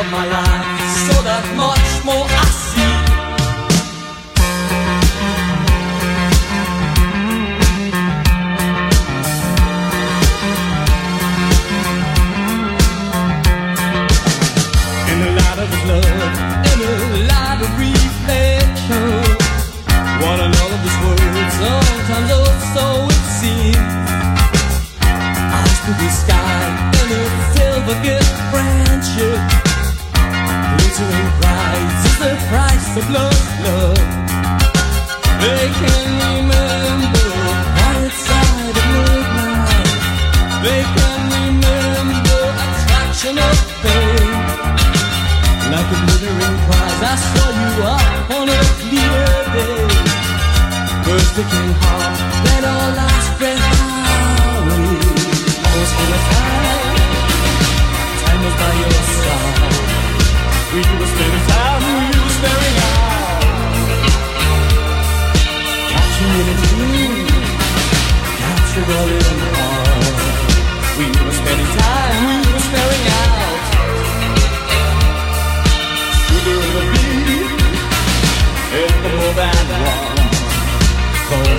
of my life, so that much more I see. The blood, blood. They can remember right side of midnight. They can remember attraction of pain. Like a glittering prize, I saw you up on a clear day. First became heart.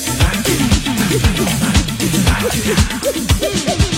Thank you.